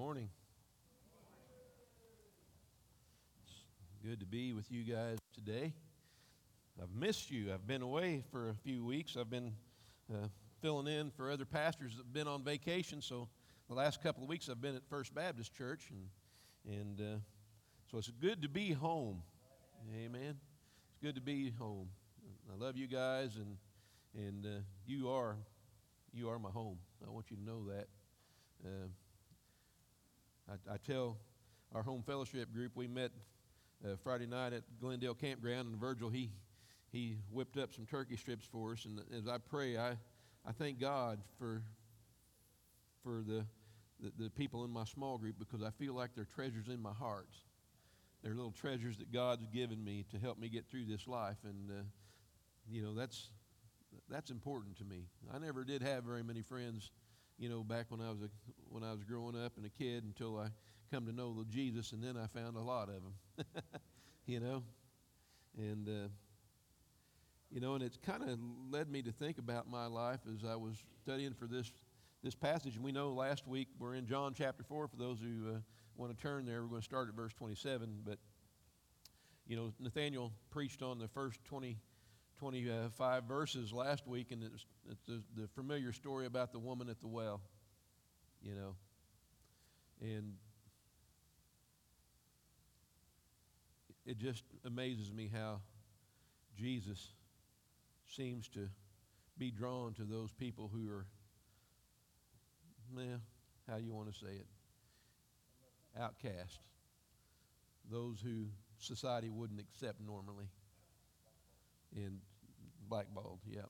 morning. It's good to be with you guys today. I've missed you. I've been away for a few weeks. I've been uh, filling in for other pastors that have been on vacation. So the last couple of weeks I've been at First Baptist Church, and and uh, so it's good to be home. Amen. It's good to be home. I love you guys, and and uh, you are you are my home. I want you to know that. Uh, I, I, tell our home fellowship group we met uh, Friday night at Glendale Campground, and Virgil he he whipped up some turkey strips for us. And as I pray, I I thank God for for the the, the people in my small group because I feel like they're treasures in my heart. They're little treasures that God's given me to help me get through this life, and uh, you know that's that's important to me. I never did have very many friends you know, back when I was a, when I was growing up and a kid until I come to know the Jesus, and then I found a lot of them, you know, and uh, you know, and it's kind of led me to think about my life as I was studying for this this passage. And we know last week we're in John chapter four. For those who uh, want to turn there, we're going to start at verse twenty-seven. But you know, Nathaniel preached on the first twenty 25 verses last week, and it's, it's the, the, familiar story about the woman at the well, you know. And it just amazes me how Jesus seems to be drawn to those people who are, well, how you want to say it, outcast, those who society wouldn't accept normally and blackballed, yeah.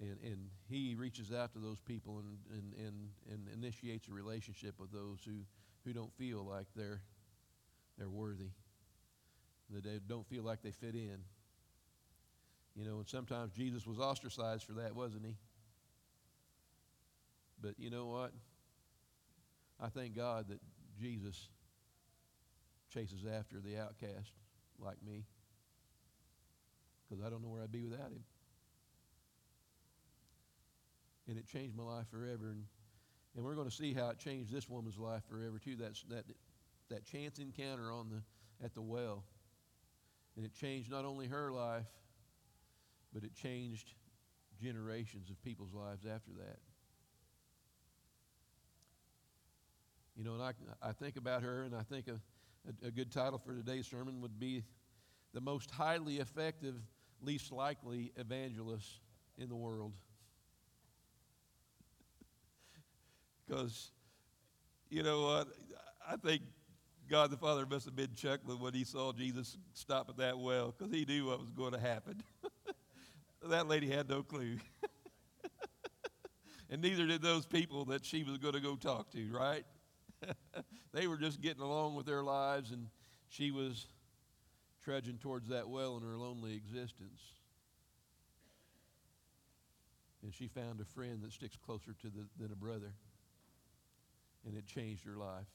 And, and he reaches out to those people and, and, and, and initiates a relationship with those who, who don't feel like they're, they're worthy, that they don't feel like they fit in. You know, and sometimes Jesus was ostracized for that, wasn't he? But you know what? I thank God that Jesus chases after the outcast like me because I don't know where I'd be without him. And it changed my life forever. And, and we're going to see how it changed this woman's life forever, too. That's, that, that chance encounter on the, at the well. And it changed not only her life, but it changed generations of people's lives after that. You know, and I, I think about her, and I think a, a, a good title for today's sermon would be The Most Highly Effective least likely evangelist in the world. Because, you know what? I think God the Father must have been chuckling when he saw Jesus stop at that well because he knew what was going to happen. that lady had no clue. and neither did those people that she was going to go talk to, right? they were just getting along with their lives, and she was trudging towards that well in her lonely existence. And she found a friend that sticks closer to the, than a brother. And it changed her life.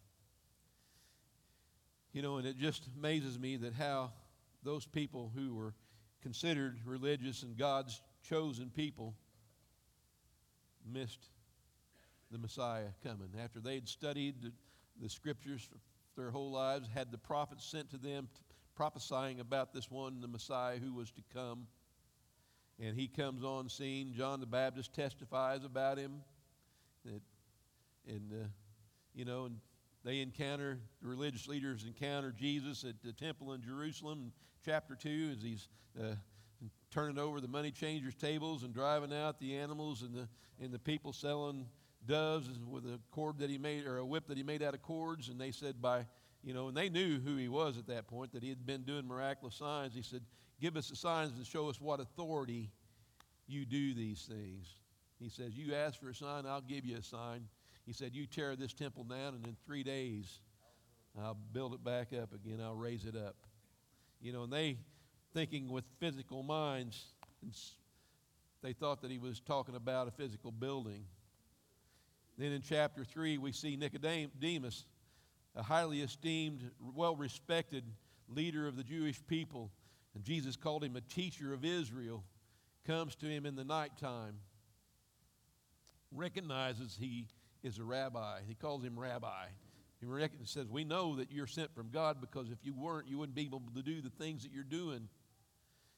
You know, and it just amazes me that how those people who were considered religious and God's chosen people missed the Messiah coming. After they'd studied the, the scriptures their whole lives, had the prophets sent to them prophesying about this one, the Messiah who was to come. And he comes on scene. John the Baptist testifies about him. That, and, uh, you know, and they encounter, the religious leaders encounter Jesus at the temple in Jerusalem chapter 2 as he's uh, turning over the money changers' tables and driving out the animals and the, and the people selling doves with a cord that he made, or a whip that he made out of cords. And they said, by you know, and they knew who he was at that point, that he had been doing miraculous signs. He said, Give us the signs and show us what authority you do these things. He says, You ask for a sign, I'll give you a sign. He said, You tear this temple down, and in three days, I'll build it back up again. I'll raise it up. You know, and they, thinking with physical minds, they thought that he was talking about a physical building. Then in chapter 3, we see Nicodemus a highly esteemed, well respected leader of the Jewish people, and Jesus called him a teacher of Israel, comes to him in the nighttime, recognizes he is a rabbi. He calls him rabbi. He says, We know that you're sent from God because if you weren't, you wouldn't be able to do the things that you're doing.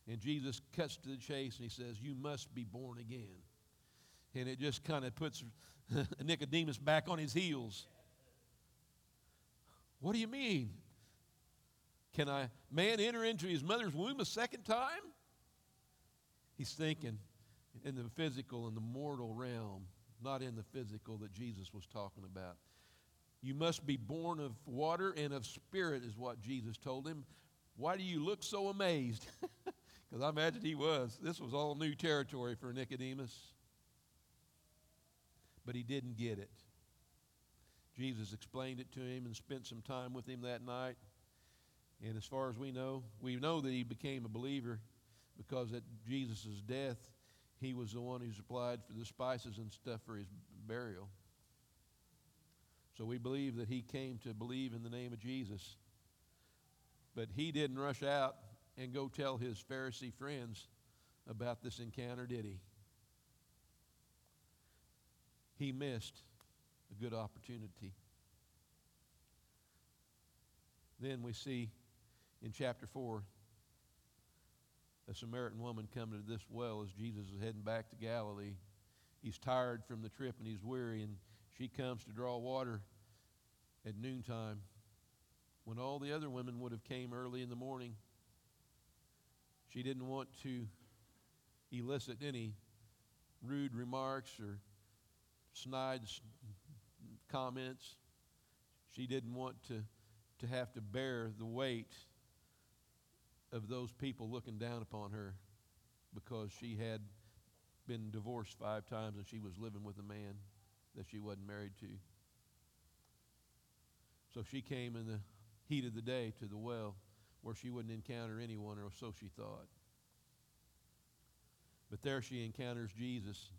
And Jesus cuts to the chase and he says, You must be born again. And it just kind of puts Nicodemus back on his heels. What do you mean? Can a man enter into his mother's womb a second time? He's thinking in the physical, in the mortal realm, not in the physical that Jesus was talking about. You must be born of water and of spirit, is what Jesus told him. Why do you look so amazed? Because I imagine he was. This was all new territory for Nicodemus. But he didn't get it. Jesus explained it to him and spent some time with him that night. And as far as we know, we know that he became a believer because at Jesus' death, he was the one who supplied for the spices and stuff for his burial. So we believe that he came to believe in the name of Jesus. But he didn't rush out and go tell his Pharisee friends about this encounter, did he? He missed a good opportunity. Then we see in chapter 4 a Samaritan woman coming to this well as Jesus is heading back to Galilee. He's tired from the trip and he's weary, and she comes to draw water at noontime when all the other women would have came early in the morning. She didn't want to elicit any rude remarks or snide comments. She didn't want to, to have to bear the weight of those people looking down upon her because she had been divorced five times and she was living with a man that she wasn't married to. So she came in the heat of the day to the well where she wouldn't encounter anyone, or so she thought. But there she encounters Jesus.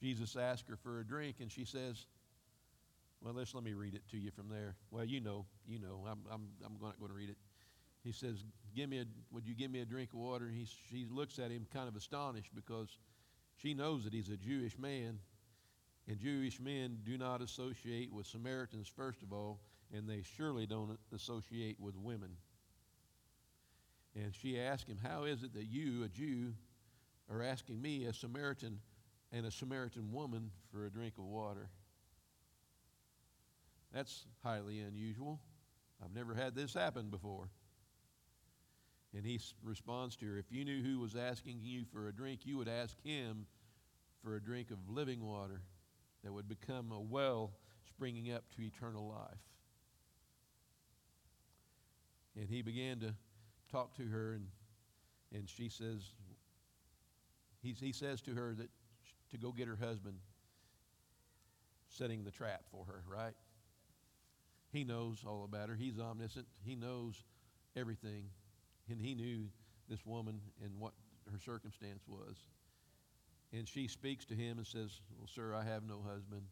Jesus asks her for a drink, and she says, Well, let's let me read it to you from there. Well, you know, you know, I'm, I'm, I'm not going to read it. He says, Give me a, Would you give me a drink of water? And he, she looks at him kind of astonished because she knows that he's a Jewish man, and Jewish men do not associate with Samaritans, first of all, and they surely don't associate with women. And she asked him, How is it that you, a Jew, are asking me, a Samaritan, and a Samaritan woman for a drink of water? That's highly unusual. I've never had this happen before. And he responds to her, If you knew who was asking you for a drink, you would ask him for a drink of living water that would become a well springing up to eternal life. And he began to talk to her, and, and she says, he, he says to her that to go get her husband, setting the trap for her, right? He knows all about her. He's omniscient. He knows everything. And he knew this woman and what her circumstance was. And she speaks to him and says, Well, sir, I have no husband.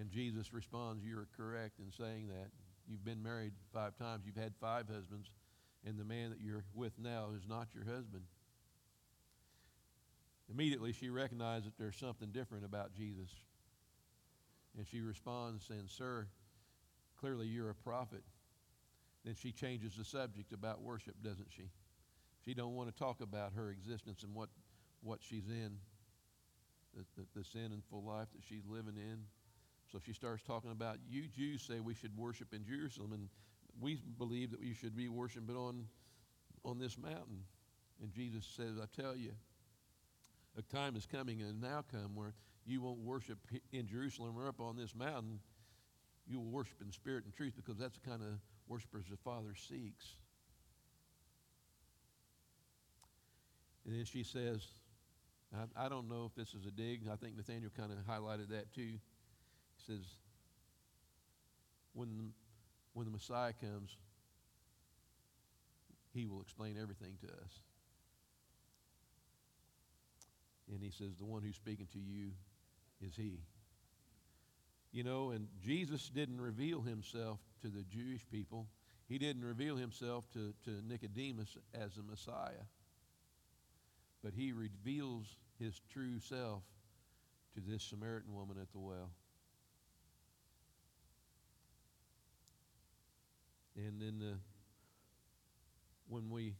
And Jesus responds, You're correct in saying that. You've been married five times, you've had five husbands, and the man that you're with now is not your husband. Immediately, she recognized that there's something different about Jesus. And she responds saying, Sir, clearly you're a prophet. Then she changes the subject about worship, doesn't she? She don't want to talk about her existence and what, what she's in, the, the, the sinful life that she's living in. So she starts talking about, you Jews say we should worship in Jerusalem, and we believe that we should be worshiping on, on this mountain. And Jesus says, I tell you, a time is coming and now come where you won't worship in Jerusalem or up on this mountain. You will worship in spirit and truth because that's the kind of worshipers the Father seeks. And then she says, I, I don't know if this is a dig. I think Nathaniel kind of highlighted that too. He says, when the, when the Messiah comes, he will explain everything to us. And he says, The one who's speaking to you is he. You know, and Jesus didn't reveal himself to the Jewish people, he didn't reveal himself to, to Nicodemus as a Messiah. But he reveals his true self to this Samaritan woman at the well. And then uh, when we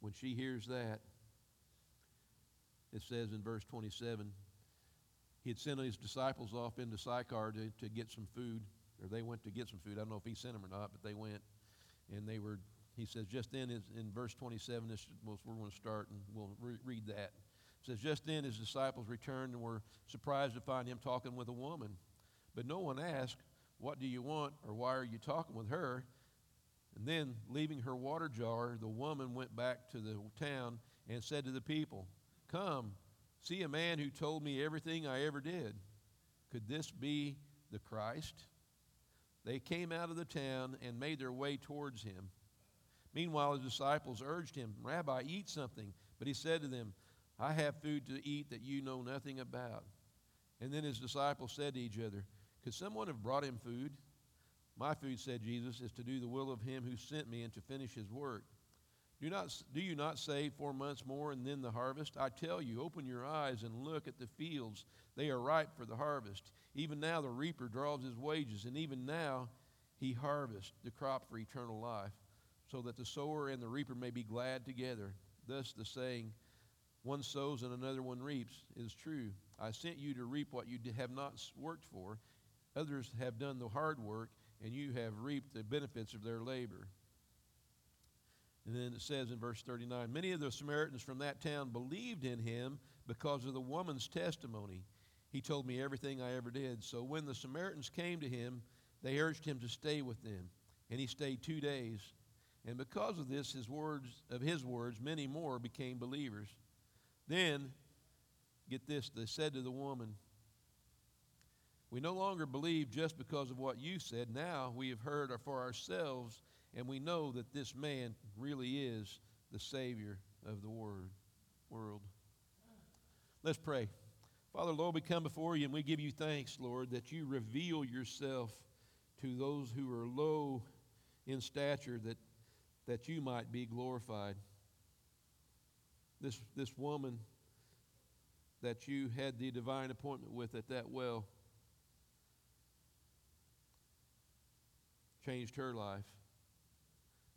when she hears that, it says in verse 27, he had sent his disciples off into Sychar to, to get some food, or they went to get some food. I don't know if he sent them or not, but they went, and they were. He says just then in verse 27. This we're going to start, and we'll re- read that. It says just then his disciples returned and were surprised to find him talking with a woman, but no one asked, "What do you want?" or "Why are you talking with her?" And then, leaving her water jar, the woman went back to the town and said to the people, Come, see a man who told me everything I ever did. Could this be the Christ? They came out of the town and made their way towards him. Meanwhile, his disciples urged him, Rabbi, eat something. But he said to them, I have food to eat that you know nothing about. And then his disciples said to each other, Could someone have brought him food? My food, said Jesus, is to do the will of him who sent me and to finish his work. Do, not, do you not say four months more and then the harvest? I tell you, open your eyes and look at the fields. They are ripe for the harvest. Even now the reaper draws his wages, and even now he harvests the crop for eternal life, so that the sower and the reaper may be glad together. Thus the saying, one sows and another one reaps, is true. I sent you to reap what you have not worked for. Others have done the hard work and you have reaped the benefits of their labor. And then it says in verse 39 Many of the Samaritans from that town believed in him because of the woman's testimony. He told me everything I ever did. So when the Samaritans came to him, they urged him to stay with them. And he stayed two days. And because of this, his words of his words, many more became believers. Then, get this, they said to the woman, we no longer believe just because of what you said. Now we have heard for ourselves, and we know that this man really is the Savior of the world. Let's pray. Father, Lord, we come before you and we give you thanks, Lord, that you reveal yourself to those who are low in stature that, that you might be glorified. This, this woman that you had the divine appointment with at that well. changed her life,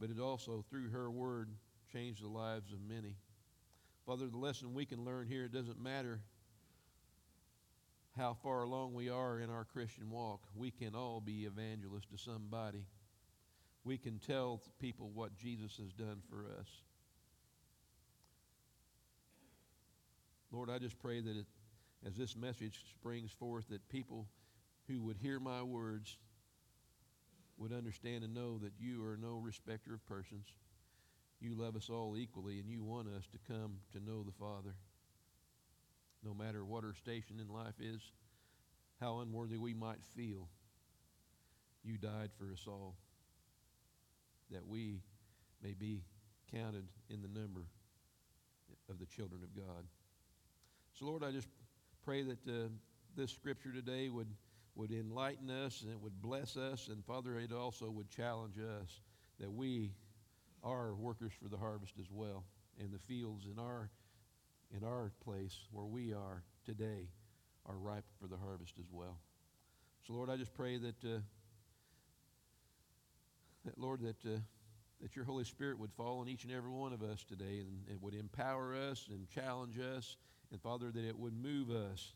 but it also, through her word, changed the lives of many. Father, the lesson we can learn here, it doesn't matter how far along we are in our Christian walk, we can all be evangelists to somebody. We can tell people what Jesus has done for us. Lord, I just pray that it, as this message springs forth, that people who would hear my words would understand and know that you are no respecter of persons. You love us all equally, and you want us to come to know the Father. No matter what our station in life is, how unworthy we might feel, you died for us all, that we may be counted in the number of the children of God. So, Lord, I just pray that uh, this scripture today would would enlighten us and it would bless us. And Father, it also would challenge us that we are workers for the harvest as well. And the fields in our, in our place where we are today are ripe for the harvest as well. So, Lord, I just pray that, uh, that Lord, that, uh, that your Holy Spirit would fall on each and every one of us today and it would empower us and challenge us. And, Father, that it would move us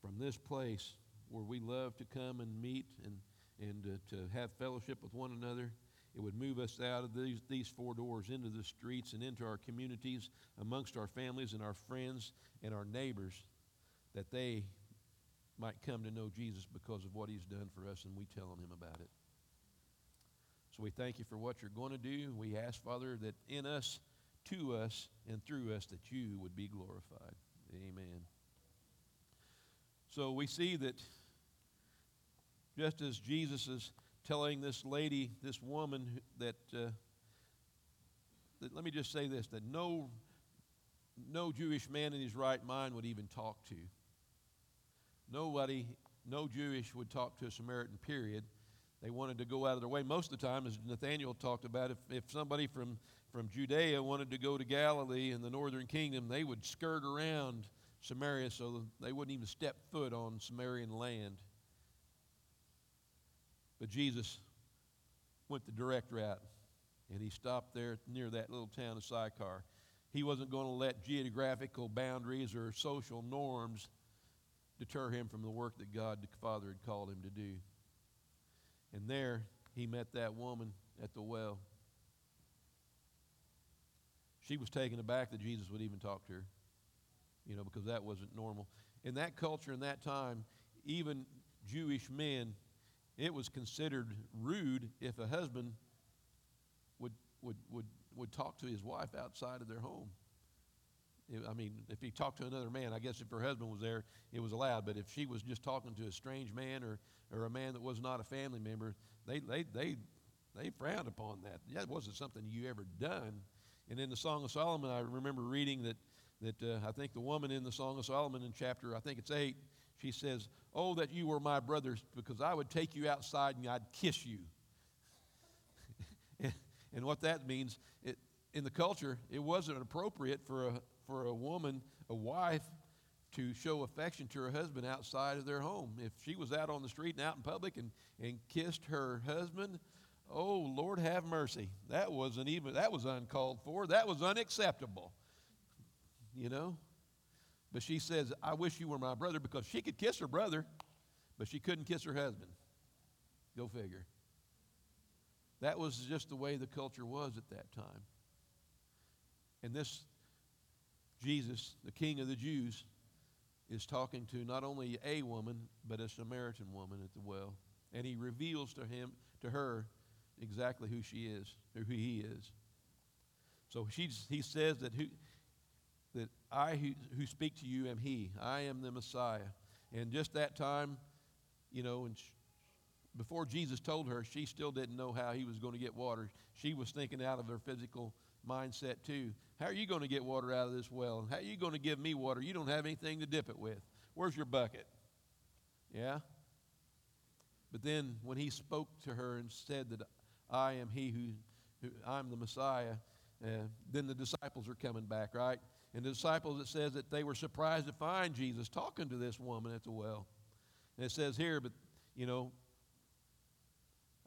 from this place where we love to come and meet and, and uh, to have fellowship with one another. It would move us out of these, these four doors into the streets and into our communities, amongst our families and our friends and our neighbors, that they might come to know Jesus because of what he's done for us and we telling him about it. So we thank you for what you're going to do. We ask, Father, that in us, to us, and through us, that you would be glorified. Amen. So we see that just as Jesus is telling this lady, this woman, that, uh, that let me just say this that no, no Jewish man in his right mind would even talk to. Nobody, no Jewish would talk to a Samaritan, period. They wanted to go out of their way. Most of the time, as Nathaniel talked about, if, if somebody from, from Judea wanted to go to Galilee in the northern kingdom, they would skirt around Samaria so they wouldn't even step foot on Samarian land. But Jesus went the direct route, and he stopped there near that little town of Sychar. He wasn't going to let geographical boundaries or social norms deter him from the work that God the Father had called him to do. And there he met that woman at the well. She was taken aback that Jesus would even talk to her, you know, because that wasn't normal. In that culture, in that time, even Jewish men, it was considered rude if a husband would, would, would, would talk to his wife outside of their home. I mean, if he talked to another man, I guess if her husband was there, it was allowed. But if she was just talking to a strange man or, or a man that was not a family member, they, they, they, they frowned upon that. That wasn't something you ever done. And in the Song of Solomon, I remember reading that, that uh, I think the woman in the Song of Solomon in chapter, I think it's 8, she says, Oh, that you were my brothers, because I would take you outside and I'd kiss you. and what that means, it, in the culture, it wasn't appropriate for a, for a woman, a wife, to show affection to her husband outside of their home. If she was out on the street and out in public and, and kissed her husband, oh Lord have mercy. That wasn't even that was uncalled for. That was unacceptable. You know? But she says, I wish you were my brother because she could kiss her brother, but she couldn't kiss her husband. Go figure. That was just the way the culture was at that time. And this Jesus, the King of the Jews, is talking to not only a woman, but a Samaritan woman at the well. And he reveals to him, to her, exactly who she is, or who he is. So she's, he says that who, that I who, who speak to you am he. I am the Messiah. And just that time, you know, and before Jesus told her, she still didn't know how he was going to get water. She was thinking out of her physical mindset too. How are you going to get water out of this well? How are you going to give me water? You don't have anything to dip it with. Where's your bucket? Yeah? But then when he spoke to her and said that I am he who, who I'm the Messiah, uh, then the disciples are coming back, right? And the disciples, it says that they were surprised to find Jesus talking to this woman at the well. And it says here, but, you know,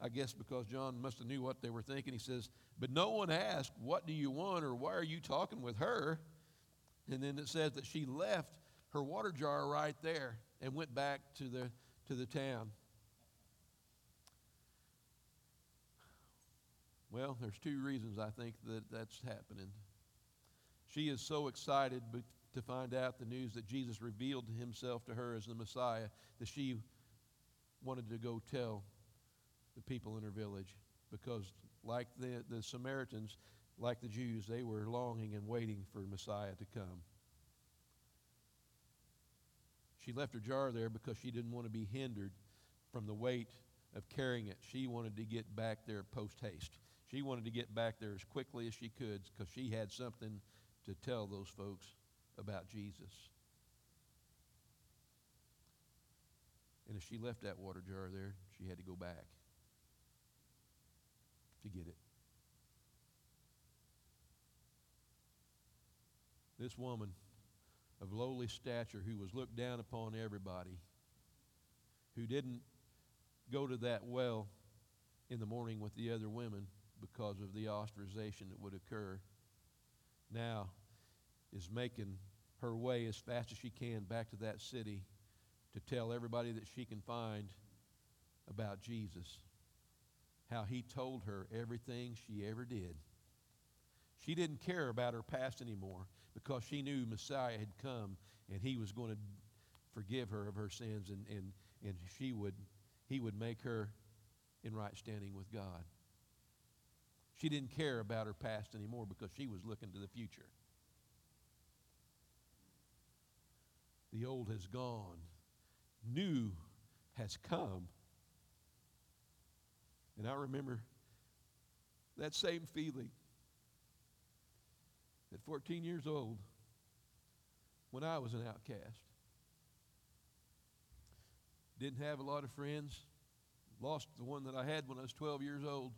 I guess because John must have knew what they were thinking, he says, But no one asked, What do you want, or why are you talking with her? And then it says that she left her water jar right there and went back to the, to the town. Well, there's two reasons I think that that's happening. She is so excited to find out the news that Jesus revealed himself to her as the Messiah that she wanted to go tell the people in her village because, like the, the Samaritans, like the Jews, they were longing and waiting for Messiah to come. She left her jar there because she didn't want to be hindered from the weight of carrying it. She wanted to get back there post haste. She wanted to get back there as quickly as she could because she had something to tell those folks about Jesus. And if she left that water jar there, she had to go back to get it. This woman of lowly stature who was looked down upon everybody, who didn't go to that well in the morning with the other women because of the ostracization that would occur, now is making her way as fast as she can back to that city to tell everybody that she can find about Jesus how he told her everything she ever did. She didn't care about her past anymore because she knew Messiah had come and he was going to forgive her of her sins and, and, and she would, he would make her in right standing with God. She didn't care about her past anymore because she was looking to the future. The old has gone, new has come. And I remember that same feeling at 14 years old when I was an outcast. Didn't have a lot of friends. Lost the one that I had when I was 12 years old.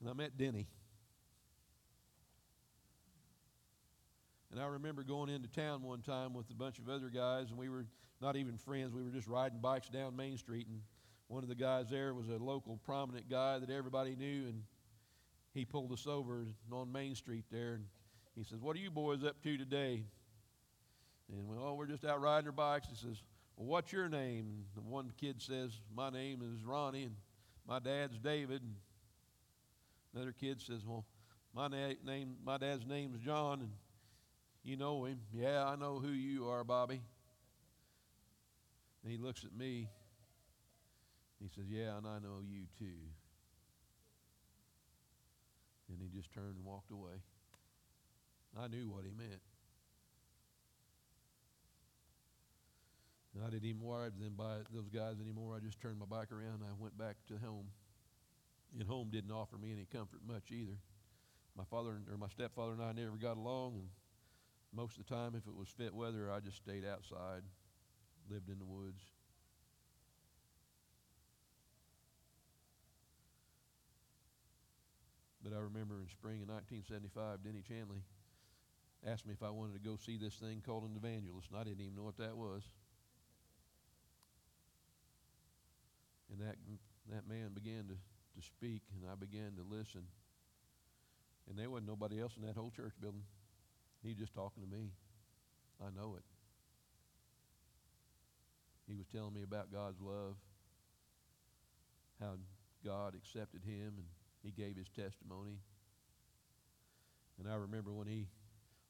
And I met Denny. And I remember going into town one time with a bunch of other guys, and we were not even friends. We were just riding bikes down Main Street, and one of the guys there was a local prominent guy that everybody knew, and he pulled us over on Main Street there, and he says, "What are you boys up to today?" And well, oh, we're just out riding our bikes. He says, "Well, what's your name?" And the one kid says, "My name is Ronnie, and my dad's David." And another kid says, "Well, my na- name, my dad's name is John, and you know him. Yeah, I know who you are, Bobby." And he looks at me. He says, Yeah, and I know you too. And he just turned and walked away. I knew what he meant. And I didn't even worry then by those guys anymore. I just turned my bike around and I went back to home. And home didn't offer me any comfort much either. My father or my stepfather and I never got along, and most of the time, if it was fit weather, I just stayed outside, lived in the woods. But I remember in spring of 1975, Denny Chanley asked me if I wanted to go see this thing called an evangelist, and I didn't even know what that was. And that, that man began to, to speak, and I began to listen. And there wasn't nobody else in that whole church building. He was just talking to me. I know it. He was telling me about God's love, how God accepted him, and he gave his testimony. And I remember when he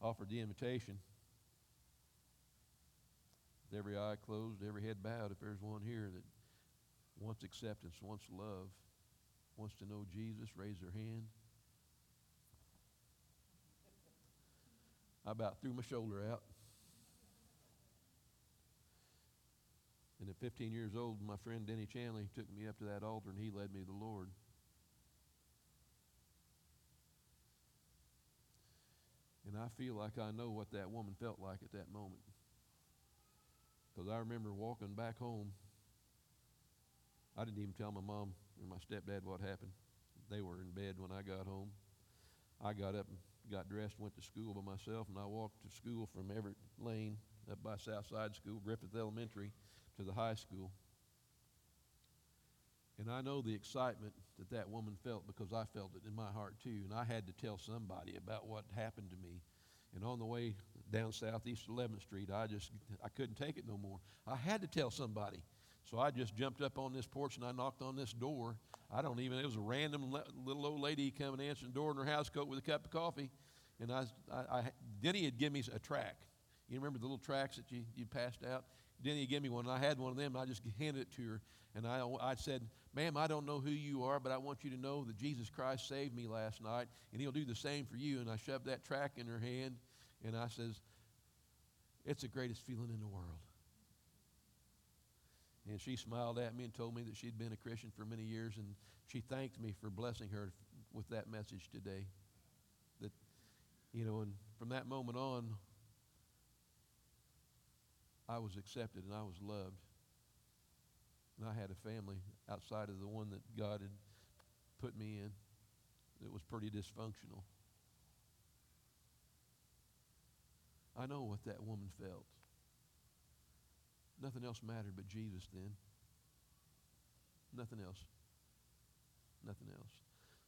offered the invitation, with every eye closed, every head bowed, if there's one here that wants acceptance, wants love, wants to know Jesus, raise their hand. I about threw my shoulder out. And at 15 years old, my friend Denny Chanley took me up to that altar and he led me to the Lord. And I feel like I know what that woman felt like at that moment. Because I remember walking back home. I didn't even tell my mom or my stepdad what happened. They were in bed when I got home. I got up and got dressed, went to school by myself, and I walked to school from Everett Lane up by Southside School, Griffith Elementary, to the high school. And I know the excitement that that woman felt because I felt it in my heart too. And I had to tell somebody about what happened to me. And on the way down Southeast 11th Street, I just I couldn't take it no more. I had to tell somebody. So I just jumped up on this porch and I knocked on this door. I don't even, it was a random little old lady coming answering the door in her house coat with a cup of coffee. And I, I, I Denny had given me a track. You remember the little tracks that you, you passed out? Denny gave me one, and I had one of them, and I just handed it to her. And I, I said, Ma'am, I don't know who you are, but I want you to know that Jesus Christ saved me last night, and he'll do the same for you. And I shoved that track in her hand, and I says, It's the greatest feeling in the world. And she smiled at me and told me that she'd been a Christian for many years, and she thanked me for blessing her with that message today. That, you know, and from that moment on, I was accepted and I was loved. And I had a family outside of the one that God had put me in that was pretty dysfunctional. I know what that woman felt. Nothing else mattered but Jesus then. Nothing else. Nothing else.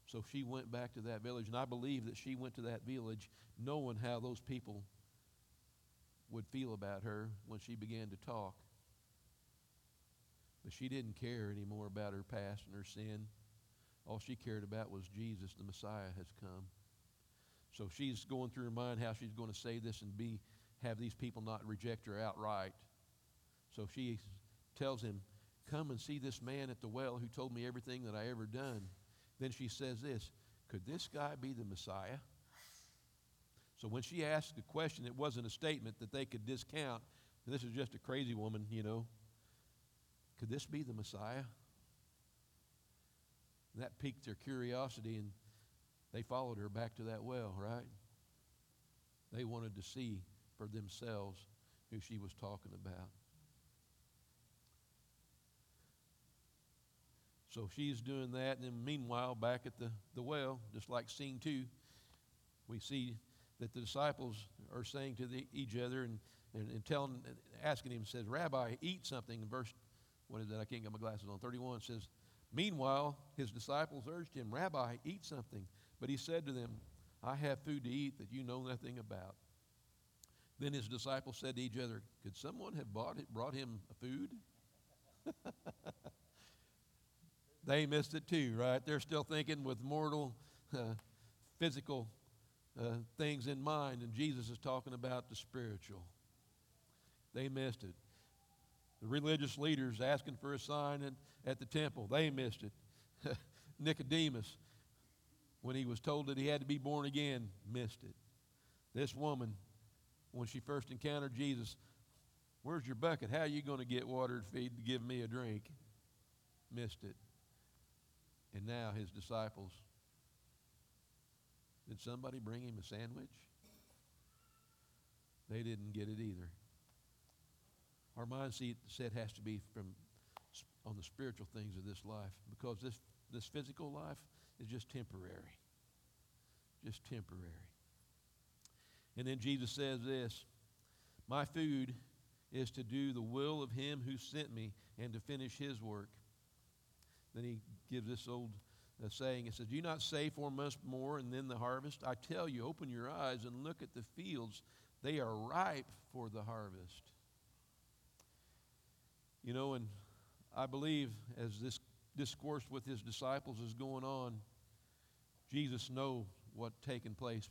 So she went back to that village, and I believe that she went to that village knowing how those people would feel about her when she began to talk. But she didn't care anymore about her past and her sin. All she cared about was Jesus, the Messiah, has come. So she's going through her mind how she's going to say this and be have these people not reject her outright. So she tells him, Come and see this man at the well who told me everything that I ever done. Then she says this Could this guy be the Messiah? So when she asked the question, it wasn't a statement that they could discount. This is just a crazy woman, you know. Could this be the Messiah? And that piqued their curiosity, and they followed her back to that well, right? They wanted to see for themselves who she was talking about. So she's doing that, and then meanwhile, back at the, the well, just like scene two, we see that the disciples are saying to the, each other and, and, and telling, asking him, says, Rabbi, eat something in verse what is that? I can't get my glasses on. 31 says, Meanwhile, his disciples urged him, Rabbi, eat something. But he said to them, I have food to eat that you know nothing about. Then his disciples said to each other, Could someone have bought it, brought him food? they missed it too, right? They're still thinking with mortal, uh, physical uh, things in mind, and Jesus is talking about the spiritual. They missed it. The religious leaders asking for a sign at, at the temple, they missed it. Nicodemus, when he was told that he had to be born again, missed it. This woman, when she first encountered Jesus, where's your bucket? How are you going to get water to feed to give me a drink? Missed it. And now his disciples. Did somebody bring him a sandwich? They didn't get it either. Our mindset has to be from on the spiritual things of this life because this, this physical life is just temporary. Just temporary. And then Jesus says this My food is to do the will of him who sent me and to finish his work. Then he gives this old uh, saying. He says, Do you not say four months more and then the harvest? I tell you, open your eyes and look at the fields. They are ripe for the harvest. You know, and I believe as this discourse with his disciples is going on, Jesus knows what's taking place.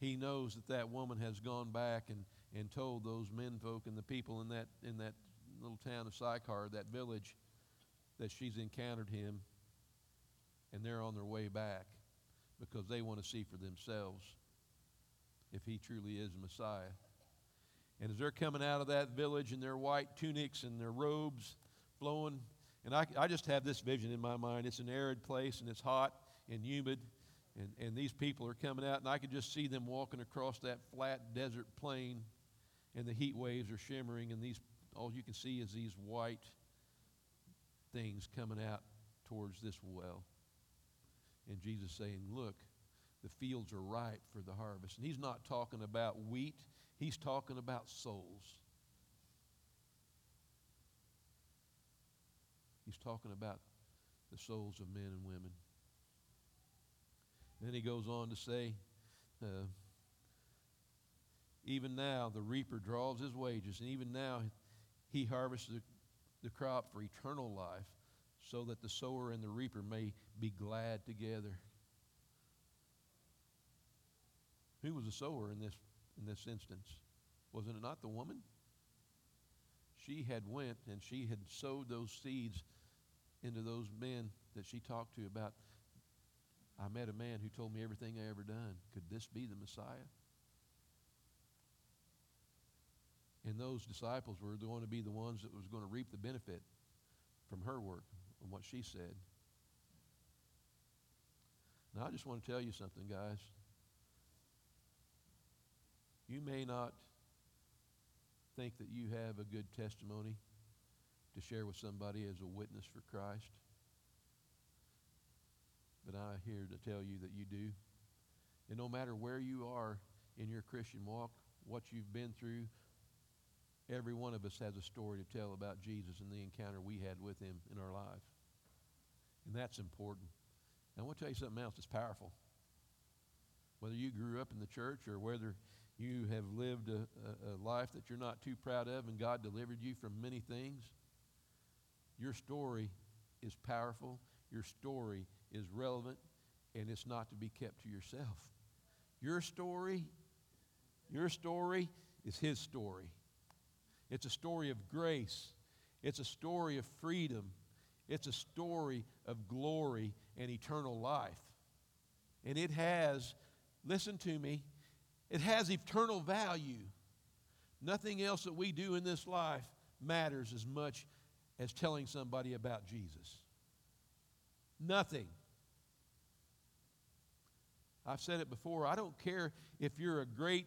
He knows that that woman has gone back and, and told those men folk and the people in that, in that little town of Sychar, that village, that she's encountered him, and they're on their way back because they want to see for themselves if he truly is Messiah. And as they're coming out of that village in their white tunics and their robes flowing, and I, I just have this vision in my mind. It's an arid place and it's hot and humid, and, and these people are coming out, and I could just see them walking across that flat desert plain, and the heat waves are shimmering, and these all you can see is these white things coming out towards this well. And Jesus saying, Look, the fields are ripe for the harvest. And he's not talking about wheat, He's talking about souls. He's talking about the souls of men and women. And then he goes on to say, uh, even now the reaper draws his wages, and even now he harvests the, crop for eternal life, so that the sower and the reaper may be glad together. Who was the sower in this in this instance. Wasn't it not the woman? She had went and she had sowed those seeds into those men that she talked to about I met a man who told me everything I ever done. Could this be the Messiah? And those disciples were going to be the ones that was going to reap the benefit from her work and what she said. Now I just want to tell you something, guys. You may not think that you have a good testimony to share with somebody as a witness for Christ. But I'm here to tell you that you do. And no matter where you are in your Christian walk, what you've been through, every one of us has a story to tell about Jesus and the encounter we had with him in our life. And that's important. And I want to tell you something else that's powerful. Whether you grew up in the church or whether you have lived a, a, a life that you're not too proud of and God delivered you from many things, your story is powerful, your story is relevant, and it's not to be kept to yourself. Your story, your story is His story. It's a story of grace, it's a story of freedom, it's a story of glory and eternal life. And it has, listen to me, it has eternal value. Nothing else that we do in this life matters as much as telling somebody about Jesus. Nothing. I've said it before. I don't care if you're a great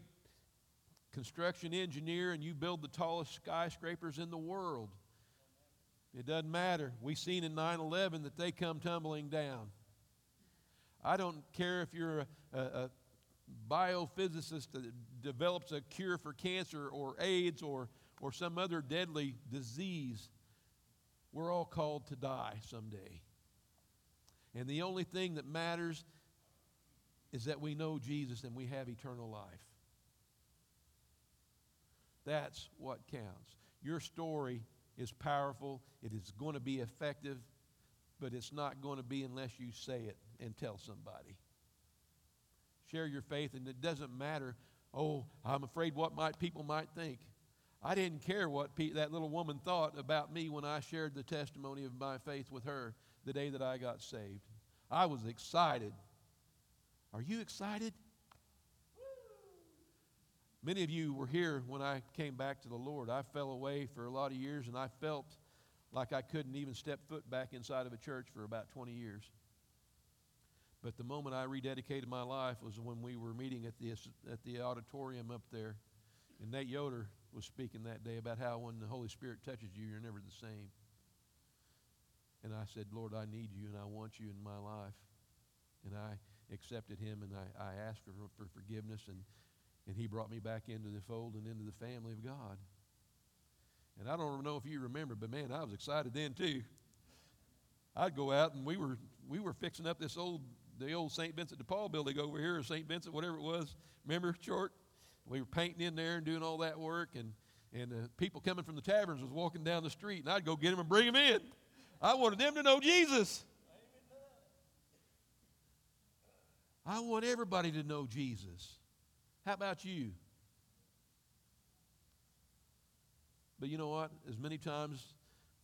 construction engineer and you build the tallest skyscrapers in the world. It doesn't matter. We've seen in 9 11 that they come tumbling down. I don't care if you're a, a, a biophysicist that develops a cure for cancer or AIDS or, or some other deadly disease. We're all called to die someday. And the only thing that matters is that we know Jesus and we have eternal life. That's what counts. Your story is powerful, it is going to be effective, but it's not going to be unless you say it and tell somebody. Share your faith, and it doesn't matter, oh, I'm afraid what might, people might think. I didn't care what pe- that little woman thought about me when I shared the testimony of my faith with her the day that I got saved. I was excited. Are you excited? Many of you were here when I came back to the Lord. I fell away for a lot of years, and I felt like I couldn't even step foot back inside of a church for about 20 years. But the moment I rededicated my life was when we were meeting at the, at the auditorium up there. And Nate Yoder was speaking that day about how when the Holy Spirit touches you, you're never the same. And I said, Lord, I need you and I want you in my life. And I accepted him and I, I asked for, for forgiveness and, and he brought me back into the fold and into the family of God. And I don't know if you remember, but man, I was excited then too. I'd go out and we were we were fixing up this old the old St. Vincent de Paul building over here, or St. Vincent, whatever it was. Remember, short? We were painting in there and doing all that work, and and uh, people coming from the taverns was walking down the street, and I'd go get them and bring them in. I wanted them to know Jesus. I want everybody to know Jesus. How about you? But you know what? As many times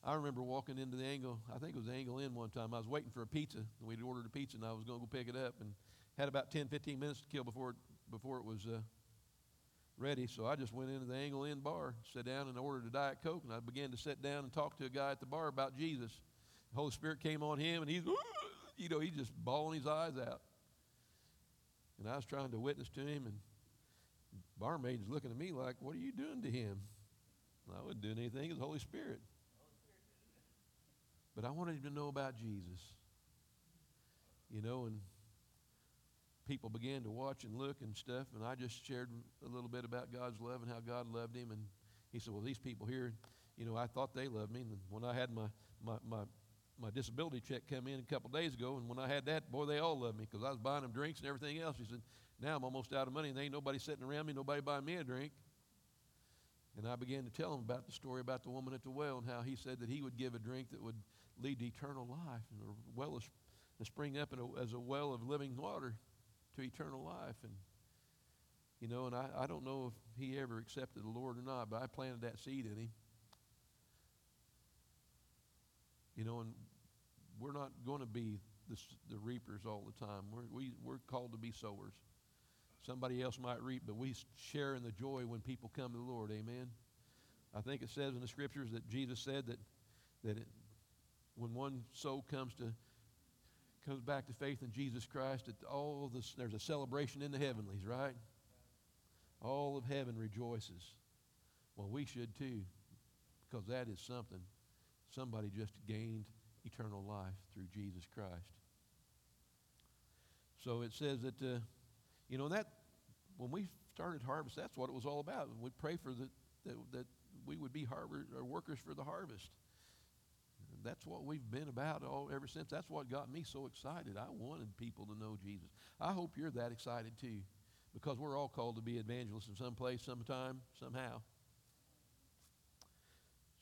I remember walking into the angle, I think it was the angle in one time. I was waiting for a pizza, and we'd ordered a pizza, and I was going to go pick it up, and had about 10, 15 minutes to kill before it, before it was uh, ready. So I just went into the Angle Inn bar, sat down, and ordered a Diet Coke, and I began to sit down and talk to a guy at the bar about Jesus. The Holy Spirit came on him, and he's, you know, he's just bawling his eyes out. And I was trying to witness to him, and barmaid's looking at me like, "What are you doing to him?" I wasn't doing anything. It was the Holy Spirit. But I wanted him to know about Jesus. You know, and people began to watch and look and stuff, and I just shared a little bit about God's love and how God loved him. And he said, Well, these people here, you know, I thought they loved me. And when I had my, my, my, my disability check come in a couple days ago, and when I had that, boy, they all loved me because I was buying them drinks and everything else. He said, Now I'm almost out of money, and there ain't nobody sitting around me, nobody buying me a drink. And I began to tell him about the story about the woman at the well and how he said that he would give a drink that would lead to eternal life, and a well is spring up a, as a well of living water to eternal life. And you know, and I, I don't know if he ever accepted the Lord or not, but I planted that seed in him. You know, and we're not going to be the, the reapers all the time. We're, we, we're called to be sowers. Somebody else might reap, but we share in the joy when people come to the Lord. Amen. I think it says in the scriptures that Jesus said that that it, when one soul comes to comes back to faith in Jesus Christ, that all this there's a celebration in the heavenlies, right? All of heaven rejoices. Well, we should too, because that is something. Somebody just gained eternal life through Jesus Christ. So it says that, uh, you know, that when we started harvest, that's what it was all about. We pray for the, that, that we would be harbor, or workers for the harvest. That's what we've been about all ever since. That's what got me so excited. I wanted people to know Jesus. I hope you're that excited too, because we're all called to be evangelists in some place, sometime, somehow.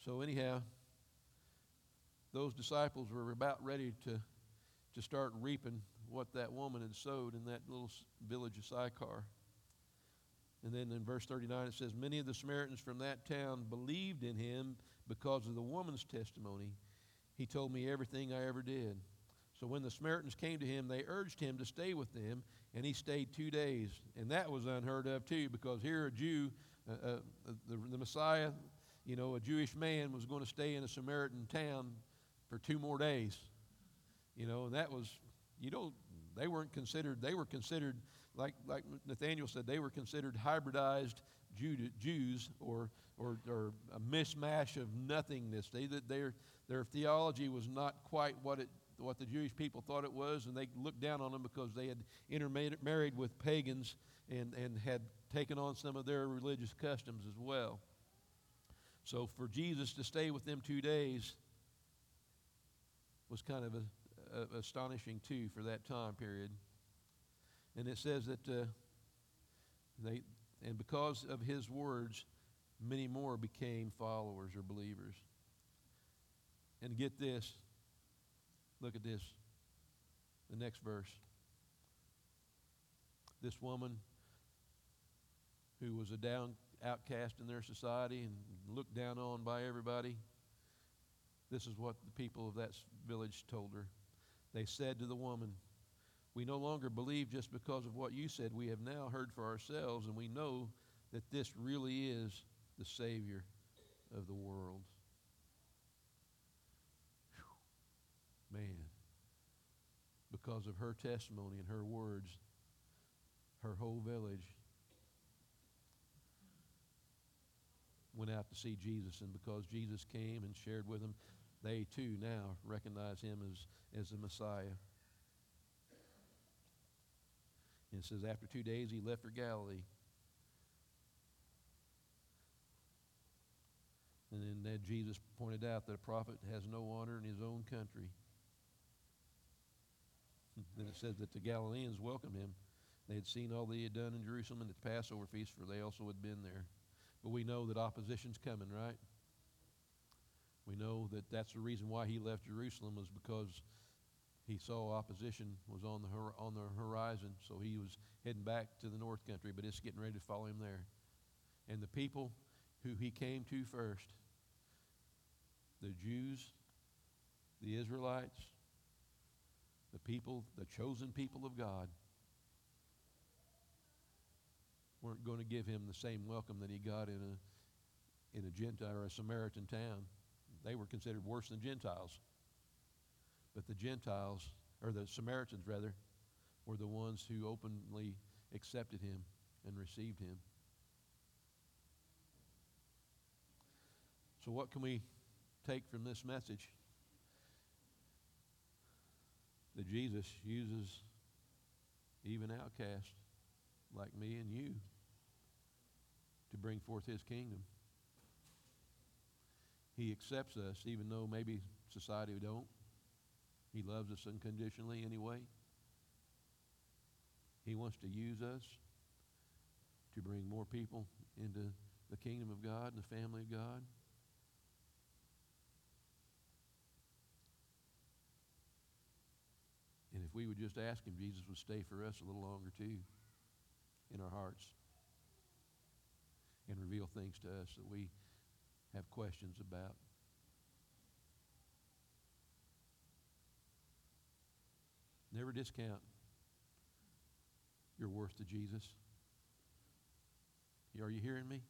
So anyhow, those disciples were about ready to to start reaping what that woman had sowed in that little village of Sychar. And then in verse 39 it says, Many of the Samaritans from that town believed in him because of the woman's testimony. He told me everything I ever did. So when the Samaritans came to him, they urged him to stay with them, and he stayed two days. And that was unheard of, too, because here a Jew, uh, uh, the, the Messiah, you know, a Jewish man was going to stay in a Samaritan town for two more days. You know, and that was, you know, they weren't considered, they were considered, like, like Nathaniel said, they were considered hybridized Jews or, or, or a mishmash of nothingness. They, their, their theology was not quite what, it, what the Jewish people thought it was, and they looked down on them because they had intermarried with pagans and, and had taken on some of their religious customs as well. So for Jesus to stay with them two days, was kind of a, a, astonishing too for that time period. And it says that uh, they, and because of his words, many more became followers or believers. And get this, look at this, the next verse. This woman who was a down outcast in their society and looked down on by everybody. This is what the people of that village told her. They said to the woman, We no longer believe just because of what you said. We have now heard for ourselves, and we know that this really is the Savior of the world. Whew. Man, because of her testimony and her words, her whole village went out to see Jesus, and because Jesus came and shared with them, they too now recognize him as, as the Messiah. And it says, after two days, he left for Galilee. And then that Jesus pointed out that a prophet has no honor in his own country. then it says that the Galileans welcomed him. They had seen all that he had done in Jerusalem at the Passover feast, for they also had been there. But we know that opposition's coming, right? We know that that's the reason why he left Jerusalem was because he saw opposition was on the on the horizon, so he was heading back to the north country, but it's getting ready to follow him there. And the people who he came to first, the Jews, the Israelites, the people, the chosen people of God, weren't going to give him the same welcome that he got in a in a Gentile or a Samaritan town. They were considered worse than Gentiles. But the Gentiles, or the Samaritans rather, were the ones who openly accepted him and received him. So, what can we take from this message? That Jesus uses even outcasts like me and you to bring forth his kingdom. He accepts us even though maybe society don't. He loves us unconditionally anyway. He wants to use us to bring more people into the kingdom of God and the family of God. And if we would just ask Him, Jesus would stay for us a little longer too in our hearts and reveal things to us that we have questions about. Never discount your worth to Jesus. Are you hearing me?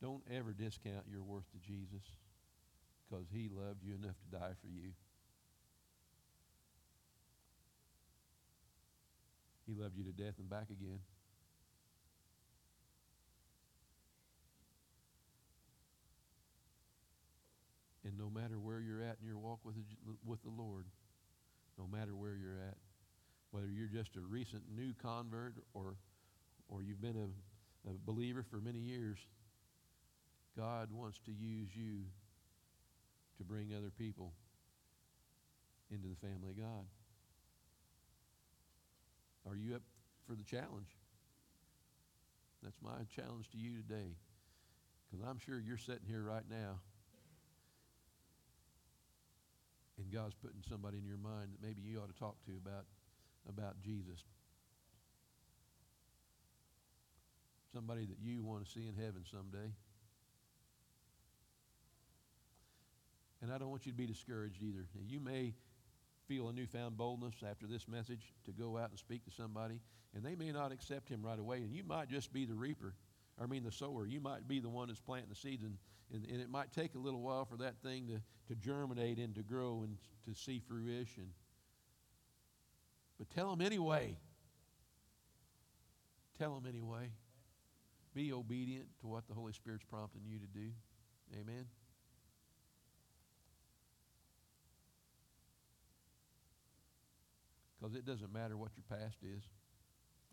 Don't ever discount your worth to Jesus because he loved you enough to die for you. He loved you to death and back again. And no matter where you're at in your walk with the, with the Lord, no matter where you're at, whether you're just a recent new convert or, or you've been a, a believer for many years, God wants to use you to bring other people into the family of God. Are you up for the challenge? That's my challenge to you today. Because I'm sure you're sitting here right now and God's putting somebody in your mind that maybe you ought to talk to about, about Jesus. Somebody that you want to see in heaven someday. And I don't want you to be discouraged either. You may feel a newfound boldness after this message to go out and speak to somebody, and they may not accept him right away, and you might just be the reaper. I mean, the sower. You might be the one that's planting the seeds, and, and, and it might take a little while for that thing to, to germinate and to grow and to see fruition. But tell them anyway. Tell them anyway. Be obedient to what the Holy Spirit's prompting you to do. Amen. Because it doesn't matter what your past is,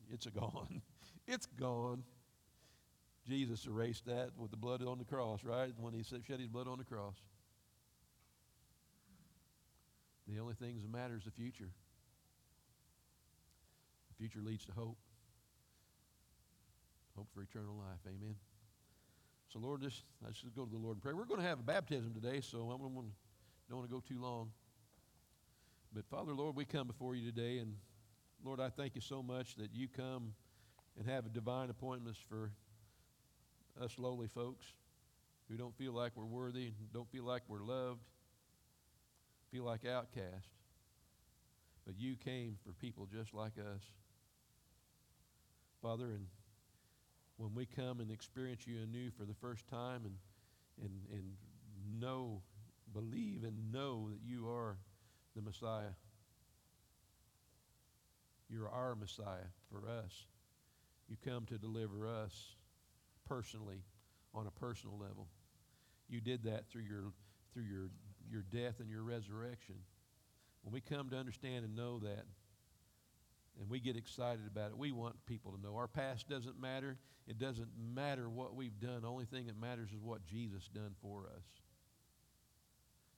it's gone. it's gone. Jesus erased that with the blood on the cross, right? When he shed his blood on the cross. The only thing that matters is the future. The future leads to hope. Hope for eternal life. Amen. So, Lord, just, let's just go to the Lord and pray. We're going to have a baptism today, so I don't want to go too long. But, Father, Lord, we come before you today, and Lord, I thank you so much that you come and have a divine appointments for us lowly folks who don't feel like we're worthy, don't feel like we're loved, feel like outcasts. But you came for people just like us. Father, and when we come and experience you anew for the first time and, and, and know, believe, and know that you are the Messiah, you're our Messiah for us. You come to deliver us personally on a personal level. You did that through your through your your death and your resurrection. When we come to understand and know that and we get excited about it, we want people to know our past doesn't matter. It doesn't matter what we've done. The only thing that matters is what Jesus done for us.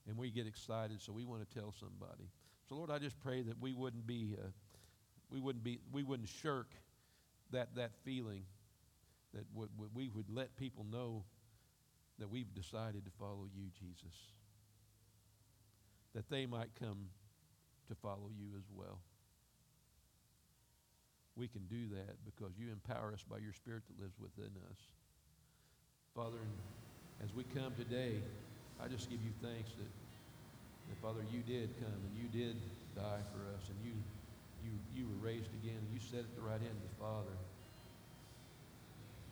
And we get excited, so we want to tell somebody. So Lord, I just pray that we wouldn't be uh, we wouldn't be we wouldn't shirk that that feeling that we would let people know that we've decided to follow you, Jesus. That they might come to follow you as well. We can do that because you empower us by your Spirit that lives within us. Father, as we come today, I just give you thanks that, that Father, you did come and you did die for us and you, you, you were raised again and you sat at the right hand of the Father.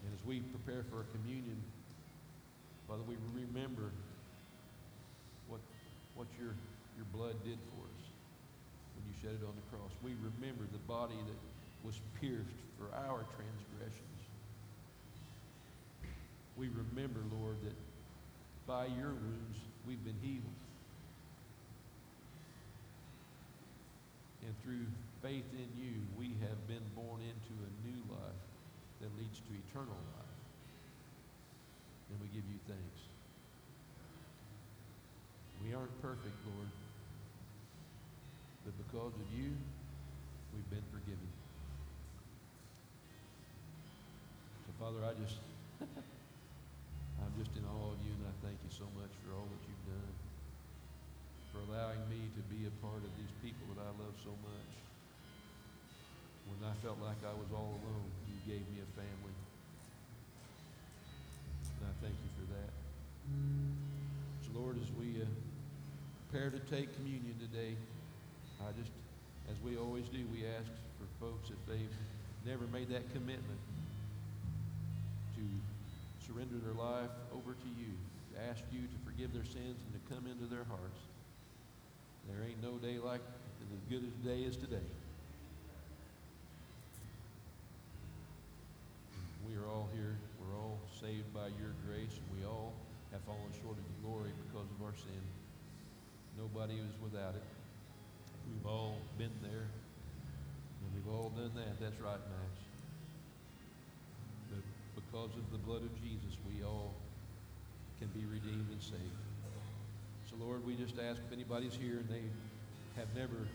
And as we prepare for communion, Father, we remember what, what your, your blood did for us when you shed it on the cross. We remember the body that was pierced for our transgressions. We remember, Lord, that by your wounds we've been healed. And through faith in you, we have been born into that leads to eternal life. And we give you thanks. We aren't perfect, Lord, but because of you, we've been forgiven. So, Father, I just, I'm just in awe of you, and I thank you so much for all that you've done, for allowing me to be a part of these people that I love so much. When I felt like I was all take communion today, I just, as we always do, we ask for folks if they've never made that commitment to surrender their life over to you, to ask you to forgive their sins and to come into their hearts. There ain't no day like as good as today is today. We are all here. We're all saved by your grace, and we all have fallen short of your glory because of our sin. Nobody is without it. We've all been there, and we've all done that. That's right, Max. But because of the blood of Jesus, we all can be redeemed and saved. So, Lord, we just ask if anybody's here and they have never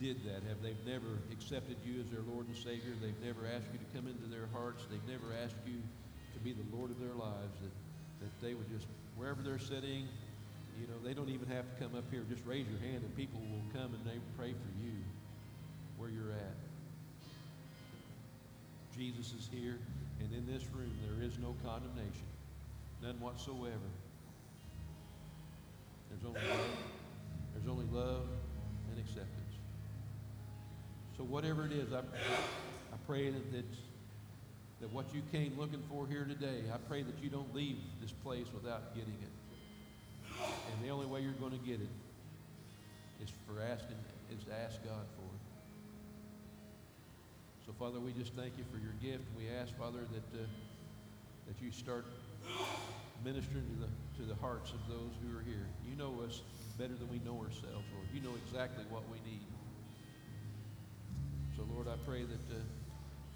did that, have they've never accepted you as their Lord and Savior, they've never asked you to come into their hearts, they've never asked you to be the Lord of their lives, that, that they would just, wherever they're sitting, you know, they don't even have to come up here. Just raise your hand and people will come and they pray for you where you're at. Jesus is here, and in this room there is no condemnation, none whatsoever. There's only love, there's only love and acceptance. So whatever it is, I, I pray that that what you came looking for here today, I pray that you don't leave this place without getting it. And the only way you're going to get it is for asking, is to ask God for it. So Father, we just thank you for your gift. We ask, Father, that uh, that you start ministering to the to the hearts of those who are here. You know us better than we know ourselves, Lord. You know exactly what we need. So, Lord, I pray that, uh,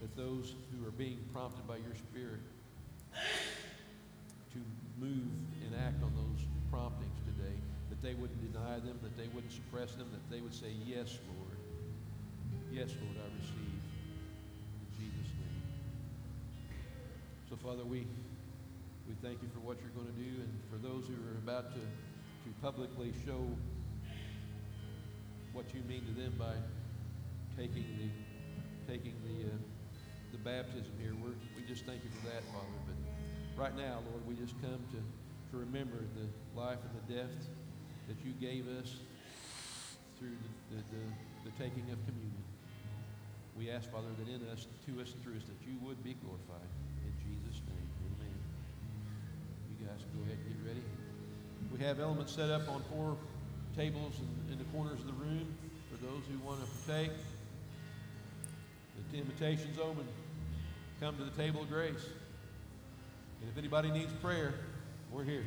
that those who are being prompted by your Spirit to move and act on those promptings today, that they wouldn't deny them, that they wouldn't suppress them, that they would say, Yes, Lord. Yes, Lord, I receive. In Jesus' name. So, Father, we, we thank you for what you're going to do, and for those who are about to, to publicly show what you mean to them by taking the taking the uh, the baptism here. We're, we just thank you for that, Father. But right now, Lord, we just come to to remember the life and the death that you gave us through the, the, the, the taking of communion. We ask, Father, that in us, to us, and through us, that you would be glorified. In Jesus' name, amen. You guys go ahead and get ready. We have elements set up on four tables in, in the corners of the room for those who want to partake. The invitation's open. Come to the table of grace. And if anybody needs prayer, we're here.